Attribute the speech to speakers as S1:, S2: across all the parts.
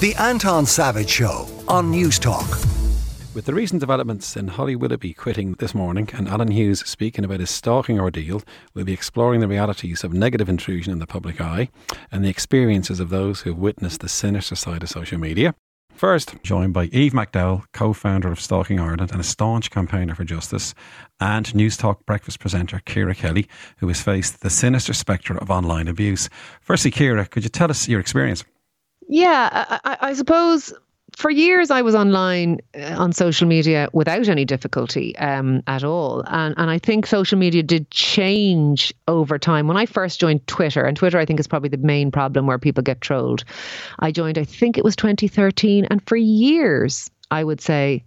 S1: The Anton Savage Show on Newstalk.
S2: With the recent developments in Holly Willoughby quitting this morning and Alan Hughes speaking about his stalking ordeal, we'll be exploring the realities of negative intrusion in the public eye and the experiences of those who have witnessed the sinister side of social media. First, joined by Eve McDowell, co founder of Stalking Ireland and a staunch campaigner for justice, and Newstalk breakfast presenter Ciara Kelly, who has faced the sinister spectre of online abuse. Firstly, Ciara, could you tell us your experience?
S3: Yeah, I, I, suppose for years I was online uh, on social media without any difficulty um, at all. And, and I think social media did change over time. When I first joined Twitter, and Twitter I think is probably the main problem where people get trolled, I joined, I think it was 2013. And for years, I would say,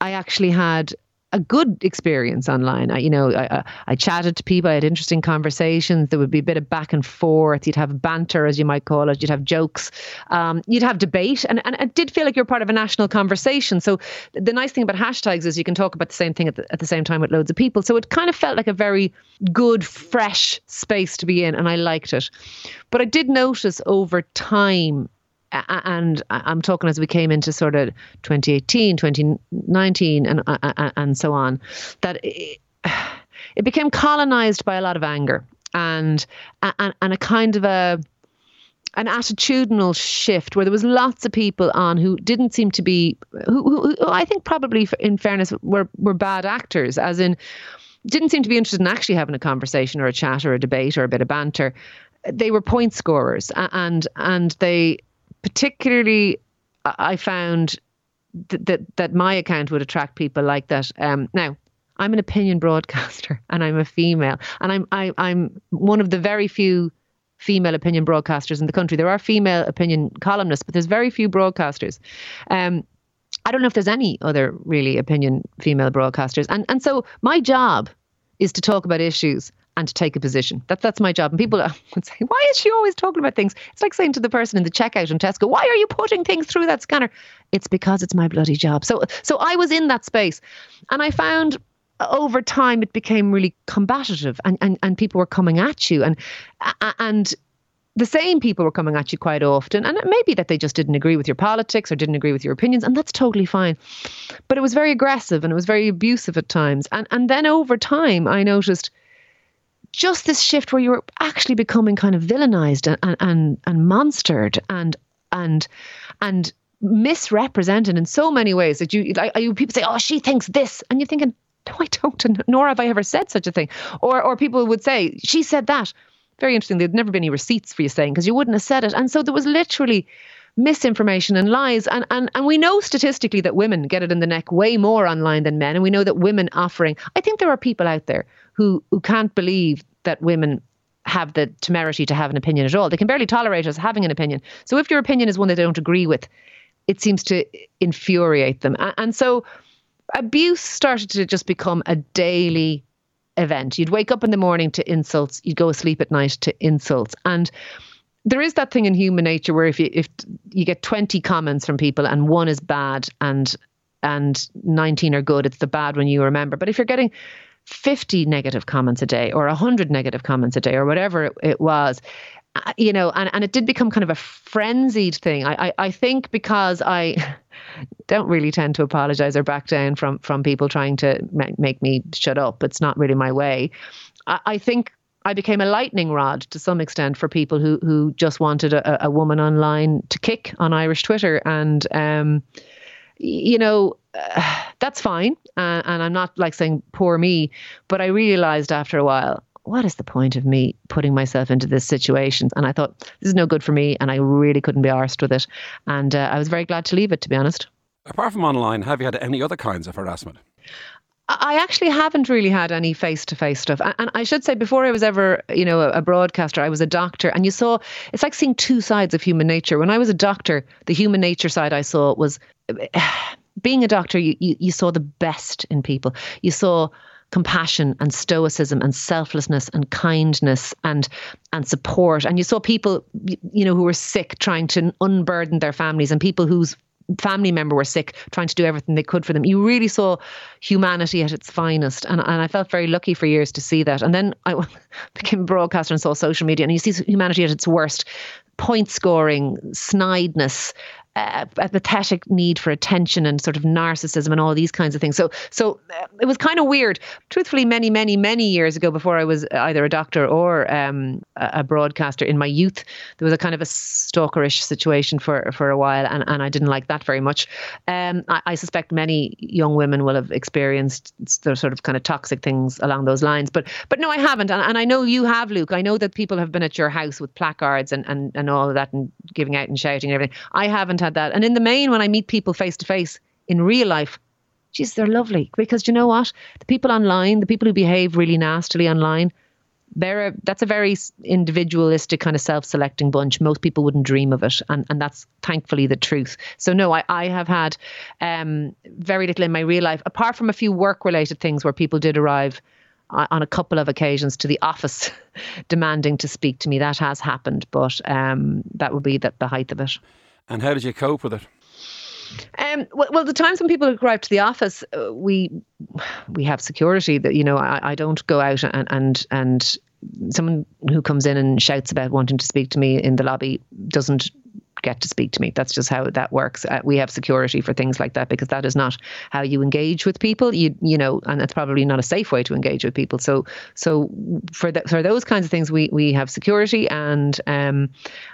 S3: I actually had a good experience online. I, you know, I, I chatted to people. I had interesting conversations. There would be a bit of back and forth. You'd have banter, as you might call it. You'd have jokes. Um, you'd have debate, and, and it did feel like you're part of a national conversation. So the nice thing about hashtags is you can talk about the same thing at the, at the same time with loads of people. So it kind of felt like a very good, fresh space to be in, and I liked it. But I did notice over time and I'm talking as we came into sort of 2018, 2019, and uh, uh, uh, and so on, that it, it became colonized by a lot of anger and and, and a kind of a an attitudinal shift where there was lots of people on who didn't seem to be who, who, who I think probably in fairness were were bad actors as in didn't seem to be interested in actually having a conversation or a chat or a debate or a bit of banter. They were point scorers and and they particularly I found that, that that my account would attract people like that. Um, now, I'm an opinion broadcaster and I'm a female, and I'm I, am i am one of the very few female opinion broadcasters in the country. There are female opinion columnists, but there's very few broadcasters. Um, I don't know if there's any other really opinion female broadcasters, and and so my job is to talk about issues and to take a position. That, that's my job. And people would say, why is she always talking about things? It's like saying to the person in the checkout in Tesco, why are you putting things through that scanner? It's because it's my bloody job. So, so I was in that space and I found over time it became really combative and, and, and people were coming at you and, and the same people were coming at you quite often. And it may be that they just didn't agree with your politics or didn't agree with your opinions, and that's totally fine. But it was very aggressive and it was very abusive at times. And and then over time I noticed just this shift where you were actually becoming kind of villainized and and and monstered and and and misrepresented in so many ways that you like you people say oh she thinks this and you're thinking no I don't nor have I ever said such a thing. Or or people would say she said that. Very interesting there'd never been any receipts for you saying because you wouldn't have said it. And so there was literally misinformation and lies. And, and, and we know statistically that women get it in the neck way more online than men. And we know that women offering, I think there are people out there who, who can't believe that women have the temerity to have an opinion at all. They can barely tolerate us having an opinion. So if your opinion is one they don't agree with, it seems to infuriate them. And so abuse started to just become a daily event. You'd wake up in the morning to insults, you'd go asleep at night to insults. And there is that thing in human nature where if you if you get 20 comments from people and one is bad and and 19 are good it's the bad one you remember. But if you're getting 50 negative comments a day or 100 negative comments a day or whatever it, it was uh, you know and, and it did become kind of a frenzied thing. I, I i think because i don't really tend to apologize or back down from from people trying to make me shut up. It's not really my way. I, I think I became a lightning rod to some extent for people who who just wanted a, a woman online to kick on Irish Twitter, and um, you know uh, that's fine. Uh, and I'm not like saying poor me, but I realized after a while. What is the point of me putting myself into this situation? And I thought, this is no good for me, and I really couldn't be arsed with it. And uh, I was very glad to leave it, to be honest.
S2: Apart from online, have you had any other kinds of harassment?
S3: I actually haven't really had any face to face stuff. And I should say, before I was ever, you know, a broadcaster, I was a doctor. And you saw, it's like seeing two sides of human nature. When I was a doctor, the human nature side I saw was being a doctor, you, you, you saw the best in people. You saw compassion and stoicism and selflessness and kindness and and support and you saw people you know who were sick trying to unburden their families and people whose family member were sick, trying to do everything they could for them. You really saw humanity at its finest. And, and I felt very lucky for years to see that. And then I became a broadcaster and saw social media, and you see humanity at its worst point scoring, snideness, a, a, pathetic need for attention and sort of narcissism and all these kinds of things. So, so uh, it was kind of weird. Truthfully, many, many, many years ago, before I was either a doctor or um, a, broadcaster in my youth, there was a kind of a stalkerish situation for for a while, and, and I didn't like that very much. Um, I, I suspect many young women will have experienced the sort of kind of toxic things along those lines, but but no, I haven't, and, and I know you have, Luke. I know that people have been at your house with placards and and and all of that and giving out and shouting and everything. I haven't had that. And in the main, when I meet people face to face in real life, geez, they're lovely. Because you know what? The people online, the people who behave really nastily online, they're a, that's a very individualistic kind of self-selecting bunch. Most people wouldn't dream of it, and and that's thankfully the truth. So no, I, I have had um, very little in my real life, apart from a few work-related things where people did arrive on a couple of occasions to the office demanding to speak to me. That has happened, but um, that would be the, the height of it.
S2: And how did you cope with it?
S3: Um, well, well, the times when people arrive to the office, uh, we we have security. That you know, I, I don't go out and and and someone who comes in and shouts about wanting to speak to me in the lobby doesn't get to speak to me. That's just how that works. Uh, we have security for things like that because that is not how you engage with people. You you know, and it's probably not a safe way to engage with people. So so for the, for those kinds of things, we we have security, and um,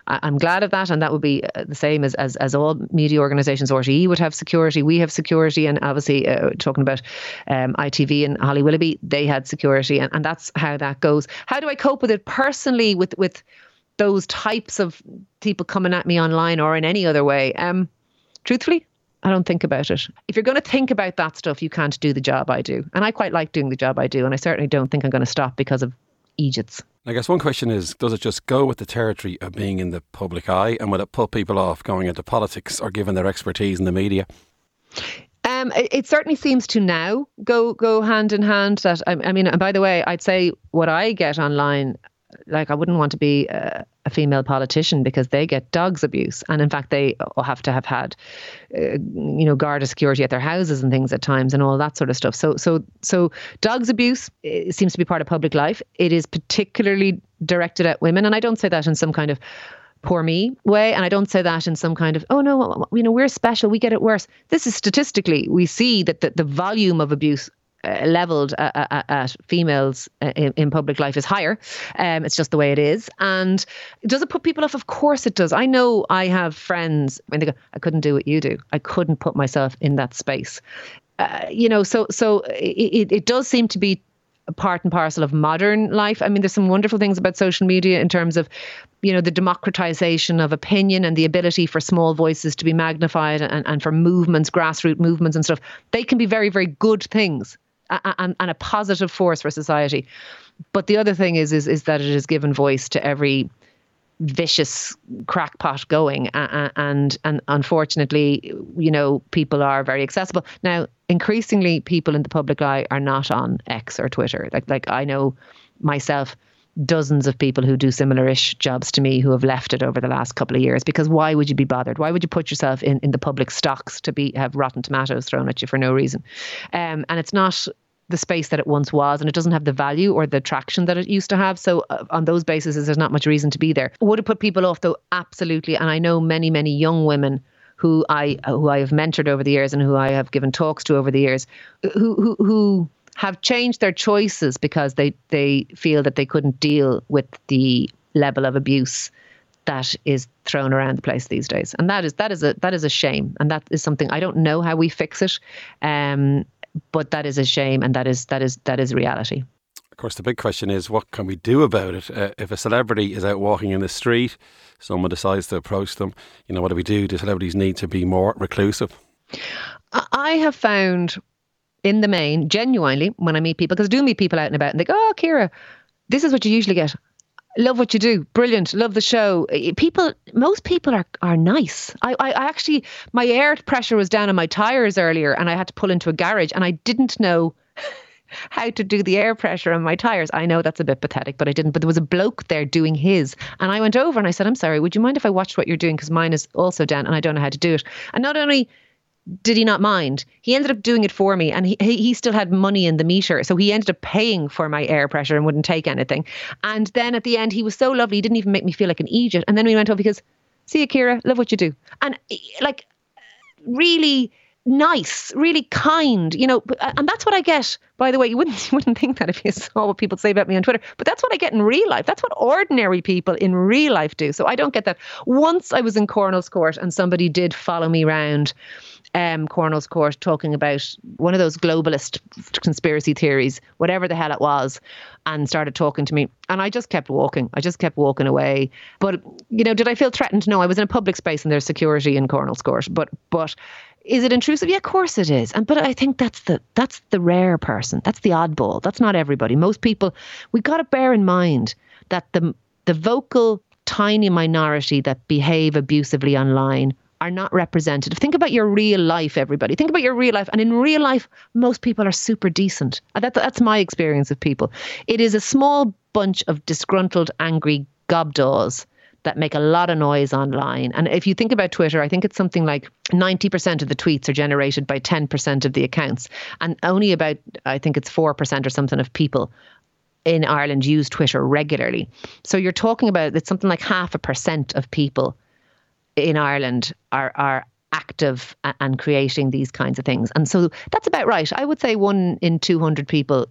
S3: I, am glad of that. And that would be uh, the same as as, as all media organisations. RTE would have security. We have security, and obviously uh, talking about um, ITV and Holly Willoughby, they had security, and, and that's how that goes. How do I cope with it personally? With with those types of people coming at me online or in any other way. Um, truthfully, I don't think about it. If you're going to think about that stuff, you can't do the job I do. And I quite like doing the job I do. And I certainly don't think I'm going to stop because of Egypt's.
S2: I guess one question is Does it just go with the territory of being in the public eye? And will it put people off going into politics or given their expertise in the media?
S3: Um, it, it, certainly seems to now go go hand in hand. That I, I mean, and by the way, I'd say what I get online like I wouldn't want to be a, a, female politician because they get dogs abuse, and in fact they have to have had, uh, you know, guard of security at their houses and things at times, and all that sort of stuff. So, so, so dogs abuse seems to be part of public life. It is particularly directed at women, and I don't say that in some kind of poor me way. And I don't say that in some kind of, oh no, you know, we're special, we get it worse. This is statistically, we see that the, the volume of abuse uh, leveled at, at, at females uh, in, in, public life is higher. Um, it's just the way it is. And does it put people off? Of course it does. I know I have friends when they go, I couldn't do what you do. I couldn't put myself in that space. Uh, you know, so so it, it does seem to be part and parcel of modern life. I mean, there's some wonderful things about social media in terms of, you know, the democratization of opinion and the ability for small voices to be magnified and, and for movements, grassroots movements and stuff. They can be very, very good things and, and a positive force for society. But the other thing is, is, is that it has given voice to every vicious crackpot going. And and unfortunately you know people are very accessible. Now increasingly people in the public eye are not on x or twitter. Like like i know myself dozens of people who do similar-ish jobs to me who have left it over the last couple of years. Because why would you be bothered? Why would you put yourself in, in the public stocks to be have rotten tomatoes thrown at you for no reason? Um, and it's not the space that it once was and it doesn't have the value or the traction that it used to have. So uh, on those bases there's not much reason to be there. Would it put people off? Though absolutely. And i know many many young women who i who i have mentored over the years and who i have given talks to over the years who who, who have changed their choices because they they feel that they couldn't deal with the level of abuse that is thrown around the place these days. And that is that is a that is a shame. And that is something i don't know how we fix it. Um, but that is a shame and that is that is that is reality.
S2: Of course the big question is what can we do about it? Uh, if a celebrity is out walking in the street someone decides to approach them you know what do we do? Do celebrities need to be more reclusive?
S3: I have found in the main, genuinely, when I meet people, because I do meet people out and about and they go, Oh, Ciara, this is what you usually get. Love what you do. Brilliant. Love the show. People, most people are, are nice. I, I, I actually, my air pressure was down on my tires earlier and I had to pull into a garage and I didn't know how to do the air pressure on my tires. I know that's a bit pathetic, but I didn't. But there was a bloke there doing his. And I went over and I said, I'm sorry, would you mind if I watched what you're doing? Because mine is also down and I don't know how to do it. And not only did he not mind? He ended up doing it for me, and he he still had money in the meter, so he ended up paying for my air pressure and wouldn't take anything. And then at the end, he was so lovely; he didn't even make me feel like an idiot. And then we went over because See Akira, Love what you do. And eh, like, really nice, really kind, you know, and that's what I get. By the way, you wouldn't you wouldn't think that if you saw what people say about me on Twitter, but that's what I get in real life. That's what ordinary people in real life do. So I don't get that. Once I was in Cornelscourt and somebody did follow me around um, Cornelscourt talking about one of those globalist conspiracy theories, whatever the hell it was, and started talking to me. And I just kept walking. I just kept walking away. But you know, did I feel threatened? No, I was in a public space and there's security in Cornelscourt. But but is it intrusive? Yeah, of course it is. And but I think that's the that's the rare person. That's the oddball. That's not everybody. Most people we've got to bear in mind that the the vocal tiny minority that behave abusively online are not representative. Think about your real life, everybody. Think about your real life. And in real life, most people are super decent. Uh, that, that's my experience of people. It is a small bunch of disgruntled, angry gobdaws that make a lot of noise online. And if you think about Twitter, I think it's something like 90% of the tweets are generated by 10% of the accounts. And only about, I think it's 4% or something of people in Ireland use Twitter regularly. So you're talking about it's something like half a percent of people in Ireland are are active and creating these kinds of things. And so that's about right. I would say one in 200 people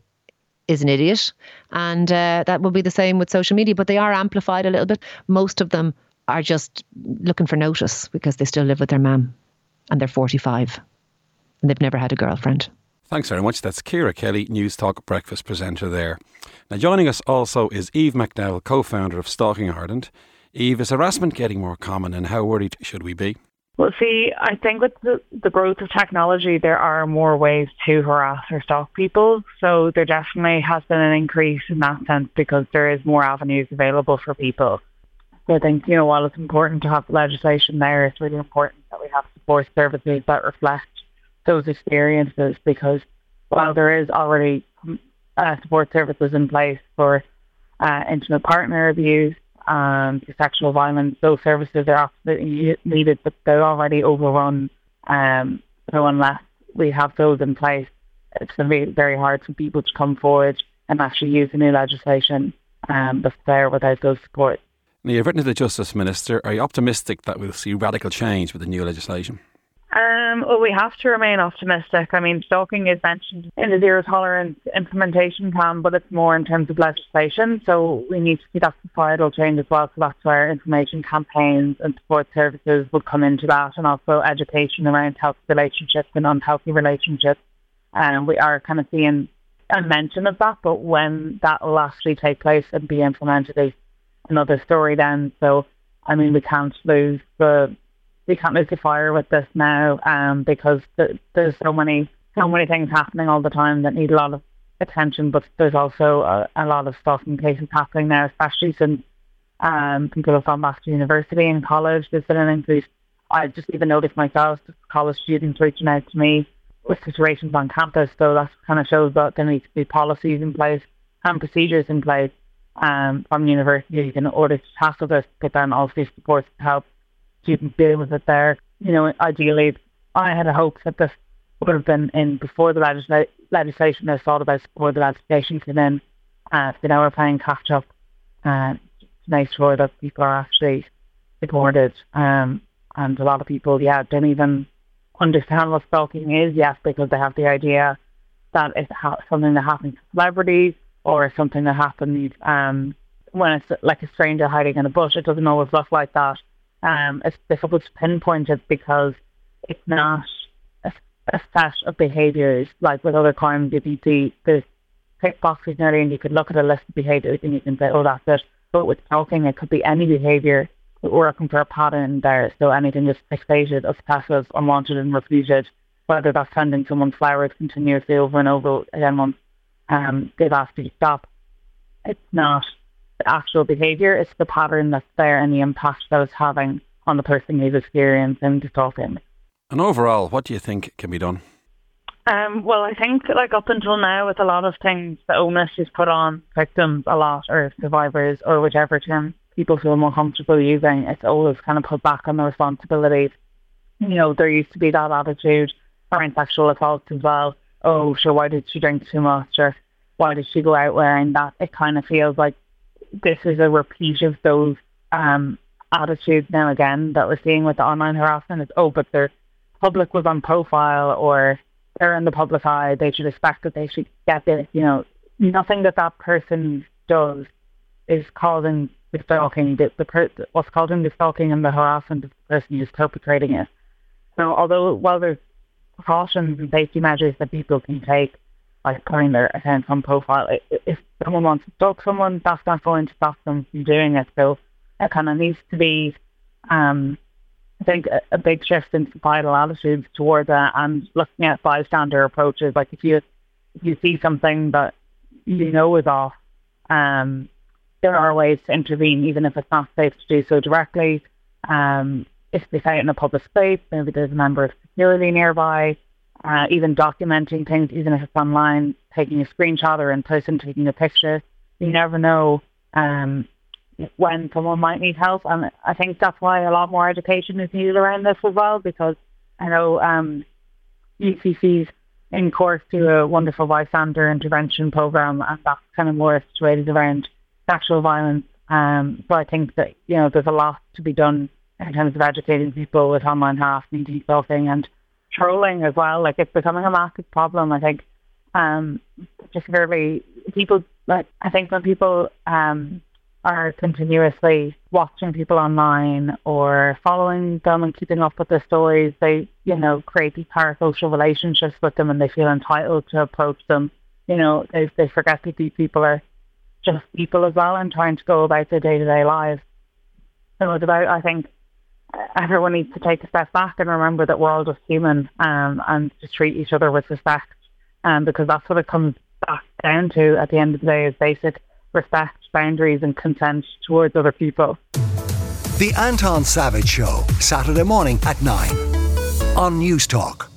S3: is an idiot. And uh, that will be the same with social media, but they are amplified a little bit. Most of them are just looking for notice because they still live with their mum and they're 45 and they've never had a girlfriend.
S2: Thanks very much. That's Ciara Kelly, Newstalk breakfast presenter there. Now, joining us also is Eve McDowell, co founder of Stalking Ireland. Eve, is harassment getting more common and how worried should we be?
S4: Well, see, I think with the, the growth of technology, there are more ways to harass or stalk people. So there definitely has been an increase in that sense because there is more avenues available for people. So I think, you know, while it's important to have legislation there, it's really important that we have support services that reflect those experiences because while there is already uh, support services in place for uh, intimate partner abuse, um, to sexual violence. Those services are absolutely needed, but they're already overrun. Um, so unless we have those in place, it's going to be very hard for people to come forward and actually use the new legislation um, that's there without those support.
S2: Now, you've written to the Justice Minister. Are you optimistic that we'll see radical change with the new legislation?
S4: Um, well, we have to remain optimistic. I mean, stalking is mentioned in the zero tolerance implementation plan, but it's more in terms of legislation. So we need to see that societal change as well. So that's where information campaigns and support services would come into that, and also education around healthy relationships and unhealthy relationships. And we are kind of seeing a mention of that, but when that will actually take place and be implemented is another story then. So, I mean, we can't lose the we can't lose the fire with this now um, because th- there's so many so many things happening all the time that need a lot of attention. But there's also a, a lot of stuff and cases happening now, especially since um, people have gone back to university and college. There's been an increase. I just even noticed myself, college students reaching out to me with situations on campus. So that kind of shows that there needs to be policies in place and procedures in place um, from universities in order to tackle this, but then also supports to help students deal with it there. You know, ideally, I had a hope that this would have been in before the legisla- legislation is thought about before the legislation came in. Uh, so now we're playing catch up uh, to make sure that people are actually supported. Um, and a lot of people, yeah, don't even understand what stalking is yes, because they have the idea that it's ha- something that happens to celebrities or something that happens um, when it's like a stranger hiding in a bush. It doesn't always look like that um, it's difficult to pinpoint it because it's not a, a set of behaviours like with other crimes. You see the tick boxes nearly and you could look at a list of behaviours and you can say, oh, that's it. But with stalking, it could be any behaviour. We're looking for a pattern there. So anything just fixated, obsessive, unwanted and repeated, whether that's sending someone flowers continuously over and over again once um, they've asked you to stop. It's not actual behaviour, it's the pattern that's there and the impact that it's having on the person who's experiencing the stalking.
S2: And overall, what do you think can be done?
S4: Um, well, I think like up until now, with a lot of things, the onus is put on victims a lot, or survivors, or whichever term people feel more comfortable using. It's always kind of put back on the responsibilities. You know, there used to be that attitude around sexual assault as well. Oh, sure, why did she drink too much, or why did she go out wearing that? It kind of feels like this is a repeat of those um, attitude now again that we're seeing with the online harassment is, oh, but their public was on profile or they're in the public eye. They should expect that they should get this. You know, nothing that that person does is causing the stalking. The, the per, what's causing the stalking and the harassment of the person who's perpetrating it. So, although while there's precautions and safety measures that people can take, like putting their account on profile, if someone wants to stalk someone, that's not going to stop them from doing it. So, it kind of needs to be, um, I think, a, a big shift in societal attitudes towards that and looking at bystander approaches. Like if you if you see something that you know is off, um, there are ways to intervene, even if it's not safe to do so directly. Um, if they say it in a public space, maybe there's a member of security nearby, uh, even documenting things, even if it's online, taking a screenshot or in person taking a picture. You never know um, when someone might need help. And I think that's why a lot more education is needed around this as well, because I know um, UCC's in course to a wonderful bystander intervention program, and that's kind of more situated around sexual violence. Um, I think that you know there's a lot to be done in terms of educating people with online harassment, stalking, and trolling as well. Like it's becoming a massive problem. I think, um, just particularly people like I think when people um are continuously watching people online or following them and keeping up with their stories, they you know create these parasocial relationships with them, and they feel entitled to approach them. You know, they they forget that these people are just people as well and trying to go about their day to day lives. So it's about, I think, everyone needs to take a step back and remember that we're all just human um, and just treat each other with respect. Um, because that's what it comes back down to at the end of the day is basic respect, boundaries, and consent towards other people.
S1: The Anton Savage Show, Saturday morning at 9 on Newstalk.